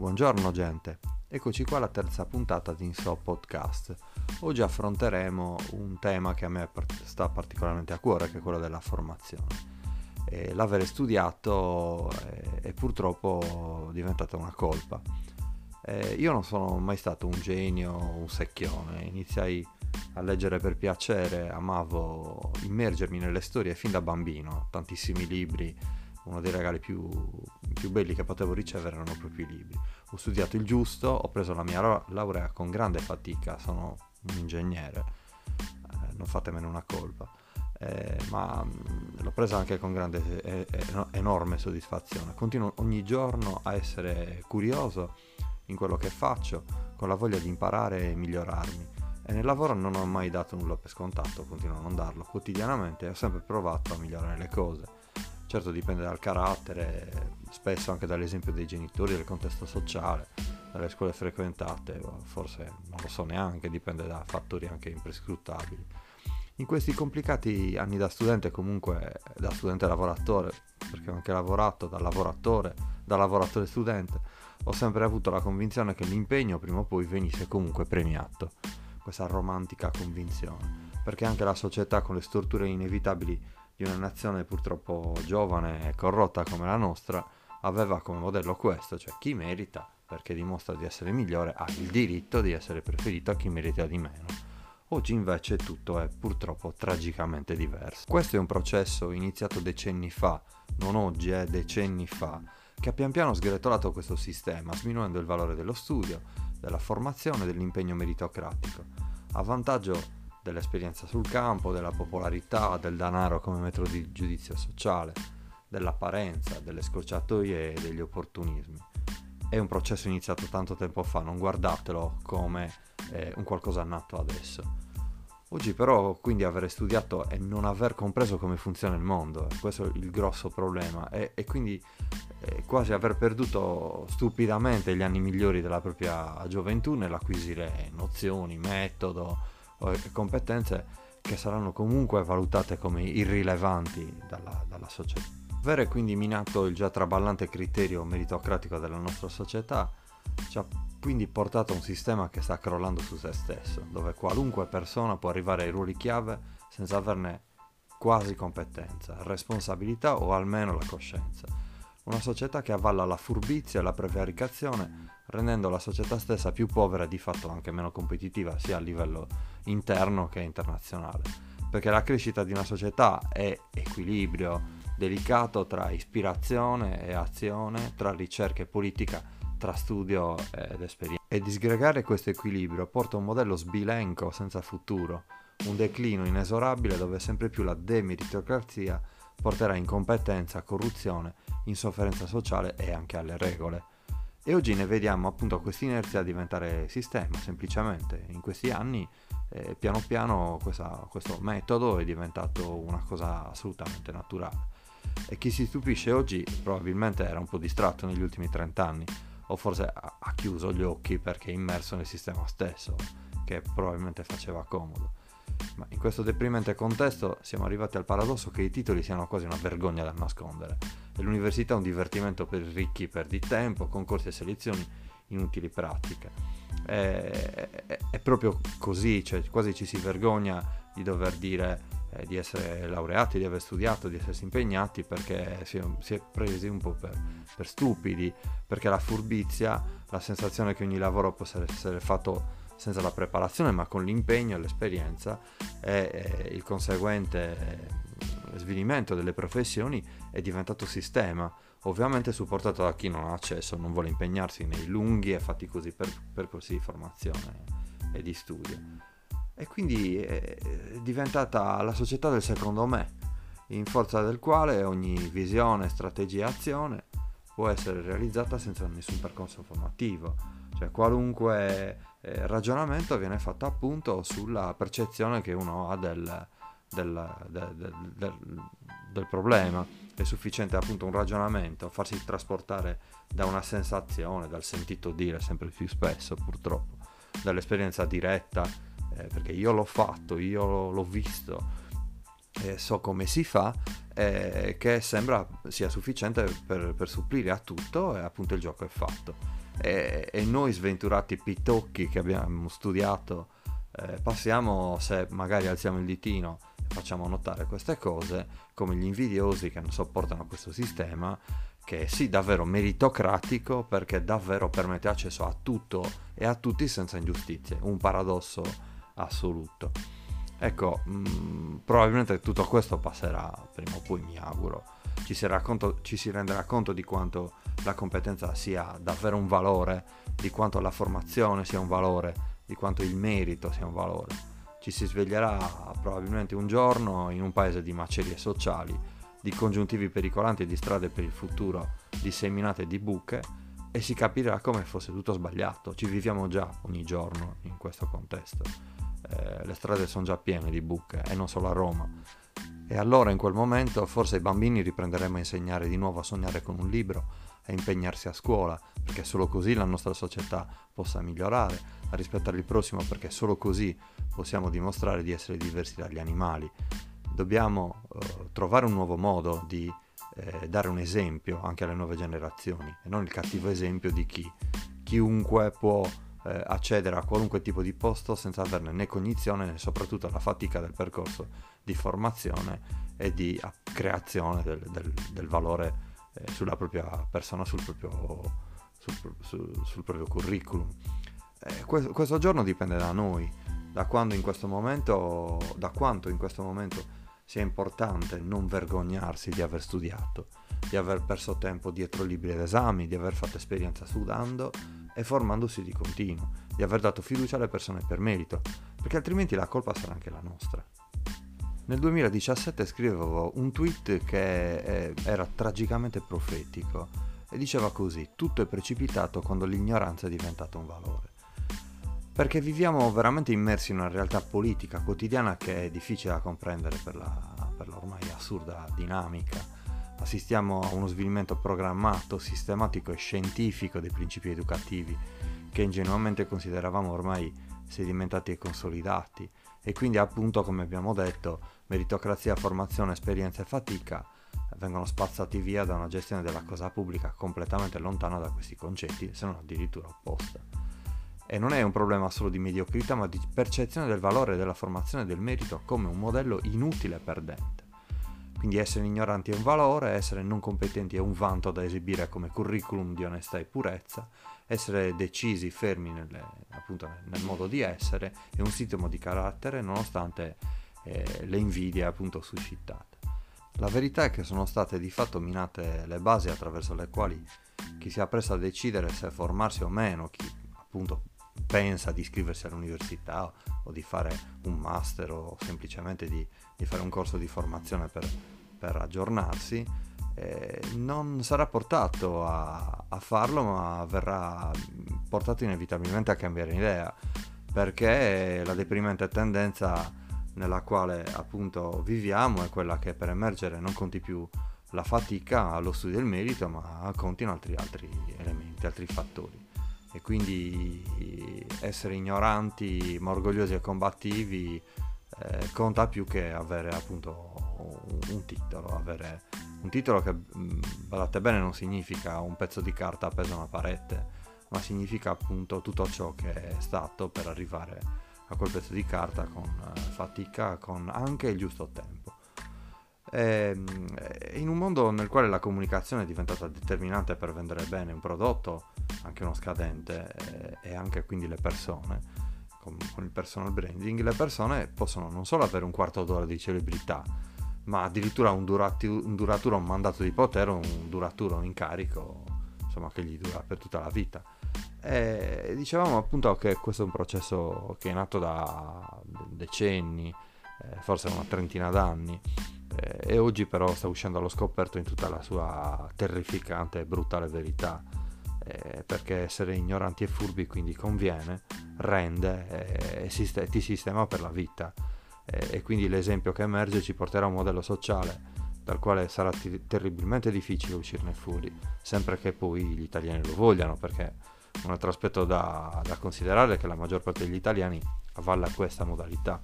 Buongiorno gente, eccoci qua alla terza puntata di Inso Podcast. Oggi affronteremo un tema che a me sta particolarmente a cuore, che è quello della formazione. E l'avere studiato è, è, purtroppo diventata una colpa. E io non sono mai stato un genio, un secchione, iniziai a leggere per piacere, amavo immergermi nelle storie fin da bambino, tantissimi libri uno dei regali più, più, belli che potevo ricevere erano proprio i libri. Ho studiato il giusto, ho preso la mia laurea con grande fatica, sono un ingegnere, eh, non fatemene una colpa, eh, ma mm, l'ho presa anche con grande, eh, enorme soddisfazione. Continuo ogni giorno a essere curioso in quello che faccio, con la voglia di imparare e migliorarmi. E nel lavoro non ho mai dato nulla per scontato, continuo a non darlo quotidianamente e ho sempre provato a migliorare le cose Certo dipende dal carattere, spesso anche dall'esempio dei genitori, del contesto sociale, dalle scuole frequentate, forse non lo so neanche, dipende da fattori anche imprescrutabili. In questi complicati anni da studente, comunque da studente lavoratore, perché ho anche lavorato da lavoratore, da lavoratore studente, ho sempre avuto la convinzione che l'impegno prima o poi venisse comunque premiato. Questa romantica convinzione, perché anche la società con le storture inevitabili di una nazione purtroppo giovane e corrotta come la nostra aveva come modello questo, cioè chi merita perché dimostra di essere migliore ha il diritto di essere preferito a chi merita di meno. Oggi invece tutto è purtroppo tragicamente diverso. Questo è un processo iniziato decenni fa, non oggi, eh, decenni fa, che ha pian piano sgretolato questo sistema, sminuendo il valore dello studio, della formazione e dell'impegno meritocratico, a vantaggio dell'esperienza sul campo, della popolarità, del denaro come metodo di giudizio sociale, dell'apparenza, delle scorciatoie e degli opportunismi. È un processo iniziato tanto tempo fa, non guardatelo come eh, un qualcosa nato adesso. Oggi però quindi aver studiato e non aver compreso come funziona il mondo, eh, questo è il grosso problema e, e quindi eh, quasi aver perduto stupidamente gli anni migliori della propria gioventù nell'acquisire nozioni, metodo, competenze che saranno comunque valutate come irrilevanti dalla, dalla società. Avere quindi minato il già traballante criterio meritocratico della nostra società ci ha quindi portato a un sistema che sta crollando su se stesso, dove qualunque persona può arrivare ai ruoli chiave senza averne quasi competenza, responsabilità o almeno la coscienza. Una società che avvalla la furbizia e la prevaricazione rendendo la società stessa più povera e di fatto anche meno competitiva sia a livello interno che internazionale. Perché la crescita di una società è equilibrio delicato tra ispirazione e azione, tra ricerca e politica, tra studio ed esperienza. E disgregare questo equilibrio porta a un modello sbilenco senza futuro, un declino inesorabile dove sempre più la demeritocrazia porterà incompetenza, corruzione, insofferenza sociale e anche alle regole. E oggi ne vediamo appunto questa inerzia diventare sistema, semplicemente. In questi anni, eh, piano piano, questa, questo metodo è diventato una cosa assolutamente naturale. E chi si stupisce oggi probabilmente era un po' distratto negli ultimi 30 anni, o forse ha, chiuso gli occhi perché è immerso nel sistema stesso, che probabilmente faceva comodo. Ma in questo deprimente contesto siamo arrivati al paradosso che i titoli siano quasi una vergogna da nascondere e l'università è un divertimento per ricchi tempo, concorsi e selezioni, inutili pratiche. È, è, è proprio così, cioè quasi ci si vergogna di dover dire eh, di essere laureati, di aver studiato, di essersi impegnati perché si è, si è presi un po' per, per, stupidi, perché la furbizia, la sensazione che ogni lavoro possa essere fatto senza la preparazione ma con l'impegno e l'esperienza e, e il conseguente svilimento delle professioni è diventato sistema, ovviamente supportato da chi non ha accesso, non vuole impegnarsi nei lunghi e faticosi per, percorsi di formazione e di studio. E quindi è diventata la società del secondo me, in forza del quale ogni visione, strategia e azione può essere realizzata senza nessun percorso formativo, cioè qualunque eh, ragionamento viene fatto appunto sulla percezione che uno ha del, del, del, del, del, problema. È sufficiente appunto un ragionamento, farsi trasportare da una sensazione, dal sentito dire sempre più spesso purtroppo, dall'esperienza diretta, eh, perché io l'ho fatto, io l'ho visto, e so come si fa, eh, che sembra sia sufficiente per, per supplire a tutto e appunto il gioco è fatto. E, e noi sventurati pitocchi che abbiamo studiato eh, passiamo, se magari alziamo il ditino facciamo notare queste cose, come gli invidiosi che non sopportano questo sistema, che sì davvero meritocratico perché davvero permette accesso a tutto e a tutti senza ingiustizie, un paradosso assoluto. Ecco, mh, mm, probabilmente tutto questo passerà prima o poi, mi auguro. Ci si, conto, ci si renderà conto di quanto la competenza sia davvero un valore, di quanto la formazione sia un valore, di quanto il merito sia un valore. Ci si sveglierà probabilmente un giorno in un paese di macerie sociali, di congiuntivi pericolanti e di strade per il futuro disseminate di buche e si capirà come fosse tutto sbagliato. Ci viviamo già ogni giorno in questo contesto. Eh, le strade sono già piene di buche e non solo a Roma. E allora in quel momento forse i bambini riprenderemo a insegnare di nuovo a sognare con un libro, a impegnarsi a scuola, perché solo così la nostra società possa migliorare, a rispettare il prossimo, perché solo così possiamo dimostrare di essere diversi dagli animali. Dobbiamo eh, trovare un nuovo modo di eh, dare un esempio anche alle nuove generazioni e non il cattivo esempio di chi chiunque può eh, accedere a qualunque tipo di posto senza averne né cognizione né soprattutto la fatica del percorso di formazione e di creazione del, del, del valore eh, sulla propria persona, sul proprio, sul, sul, sul proprio curriculum. Eh, questo, questo, giorno dipende da noi, da momento, da quanto in questo momento sia importante non vergognarsi di aver studiato, di aver perso tempo dietro libri ed esami, di aver fatto esperienza studiando e formandosi di continuo, di aver dato fiducia alle persone per merito, perché altrimenti la colpa sarà anche la nostra. Nel 2017 scrivevo un tweet che eh, era tragicamente profetico e diceva così, tutto è precipitato quando l'ignoranza è diventata un valore. Perché viviamo veramente immersi in una realtà politica quotidiana che è difficile da comprendere per la, per la ormai assurda dinamica. Assistiamo a uno svilimento programmato, sistematico e scientifico dei principi educativi che ingenuamente consideravamo ormai sedimentati e consolidati e quindi appunto come abbiamo detto meritocrazia, formazione, esperienza e fatica vengono spazzati via da una gestione della cosa pubblica completamente lontana da questi concetti, se non addirittura opposta. E non è un problema solo di mediocrità, ma di percezione del valore della formazione e del merito come un modello inutile e perdente. Quindi essere ignoranti è un valore, essere non competenti è un vanto da esibire come curriculum di onestà e purezza, essere decisi, fermi nelle, appunto, nel modo di essere è un sintomo di carattere nonostante eh, le invidie appunto suscitate. La verità è che sono state di fatto minate le basi attraverso le quali chi si appresta a decidere se formarsi o meno, chi appunto pensa di iscriversi all'università o di fare un master o semplicemente di, di fare un corso di formazione per, per aggiornarsi, eh, non sarà portato a, a, farlo ma verrà portato inevitabilmente a cambiare idea perché la deprimente tendenza nella quale appunto viviamo è quella che per emergere non conti più la fatica, lo studio del merito, ma contino altri, altri elementi, altri fattori. E quindi essere ignoranti, ma orgogliosi e combattivi eh, conta più che avere appunto un, un titolo. Avere un titolo che, badate mm, bene, non significa un pezzo di carta appeso a una parete, ma significa appunto tutto ciò che è stato per arrivare a a quel pezzo di carta con eh, fatica, con anche il giusto tempo. E, ehm, in un mondo nel quale la comunicazione è diventata determinante per vendere bene un prodotto, anche uno scadente, e, e anche quindi le persone, con, con, il personal branding, le persone possono non solo avere un quarto d'ora di celebrità, ma addirittura un, durati, un duraturo, un mandato di potere, un duraturo incarico, insomma, che gli dura per tutta la vita. E dicevamo appunto che questo è un processo che è nato da decenni, eh, forse una trentina d'anni, eh, e oggi però sta uscendo allo scoperto in tutta la sua terrificante e brutale verità. Eh, perché essere ignoranti e furbi quindi conviene, rende eh, e sist- ti sistema per la vita. Eh, e quindi l'esempio che emerge ci porterà a un modello sociale dal quale sarà t- terribilmente difficile uscirne fuori, sempre che poi gli italiani lo vogliano, perché un altro aspetto da, da considerare è che la maggior parte degli italiani avvalla questa modalità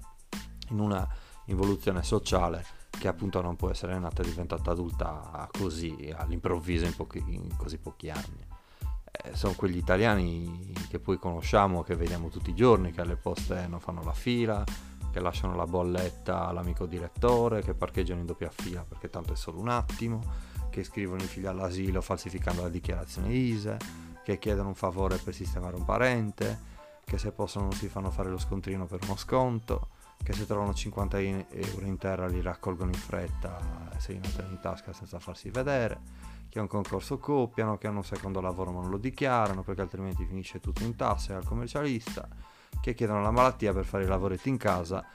in una involuzione sociale che appunto non può essere nata e diventata adulta così all'improvviso in, pochi, in così pochi anni. Sono quegli italiani che poi conosciamo, che vediamo tutti i giorni, che alle poste non fanno la fila, che lasciano la bolletta all'amico direttore, che parcheggiano in doppia fila perché tanto è solo un attimo, che scrivono i figli all'asilo falsificando la dichiarazione ISE, che chiedono un favore per sistemare un parente, che se possono si fanno fare lo scontrino per uno sconto, che se trovano 50 euro in terra li raccolgono in fretta se li mettono in tasca senza farsi vedere, che a un concorso copiano, che hanno un secondo lavoro ma non lo dichiarano perché altrimenti finisce tutto in tasse al commercialista, che chiedono la malattia per fare i lavoretti in casa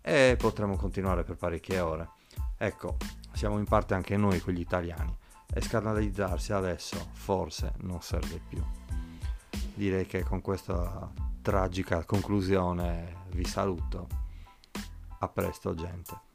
e potremo continuare per parecchie ore. Ecco, siamo in parte anche noi quegli italiani e scandalizzarsi adesso forse non serve più. Direi che con questa tragica conclusione vi saluto. A presto gente.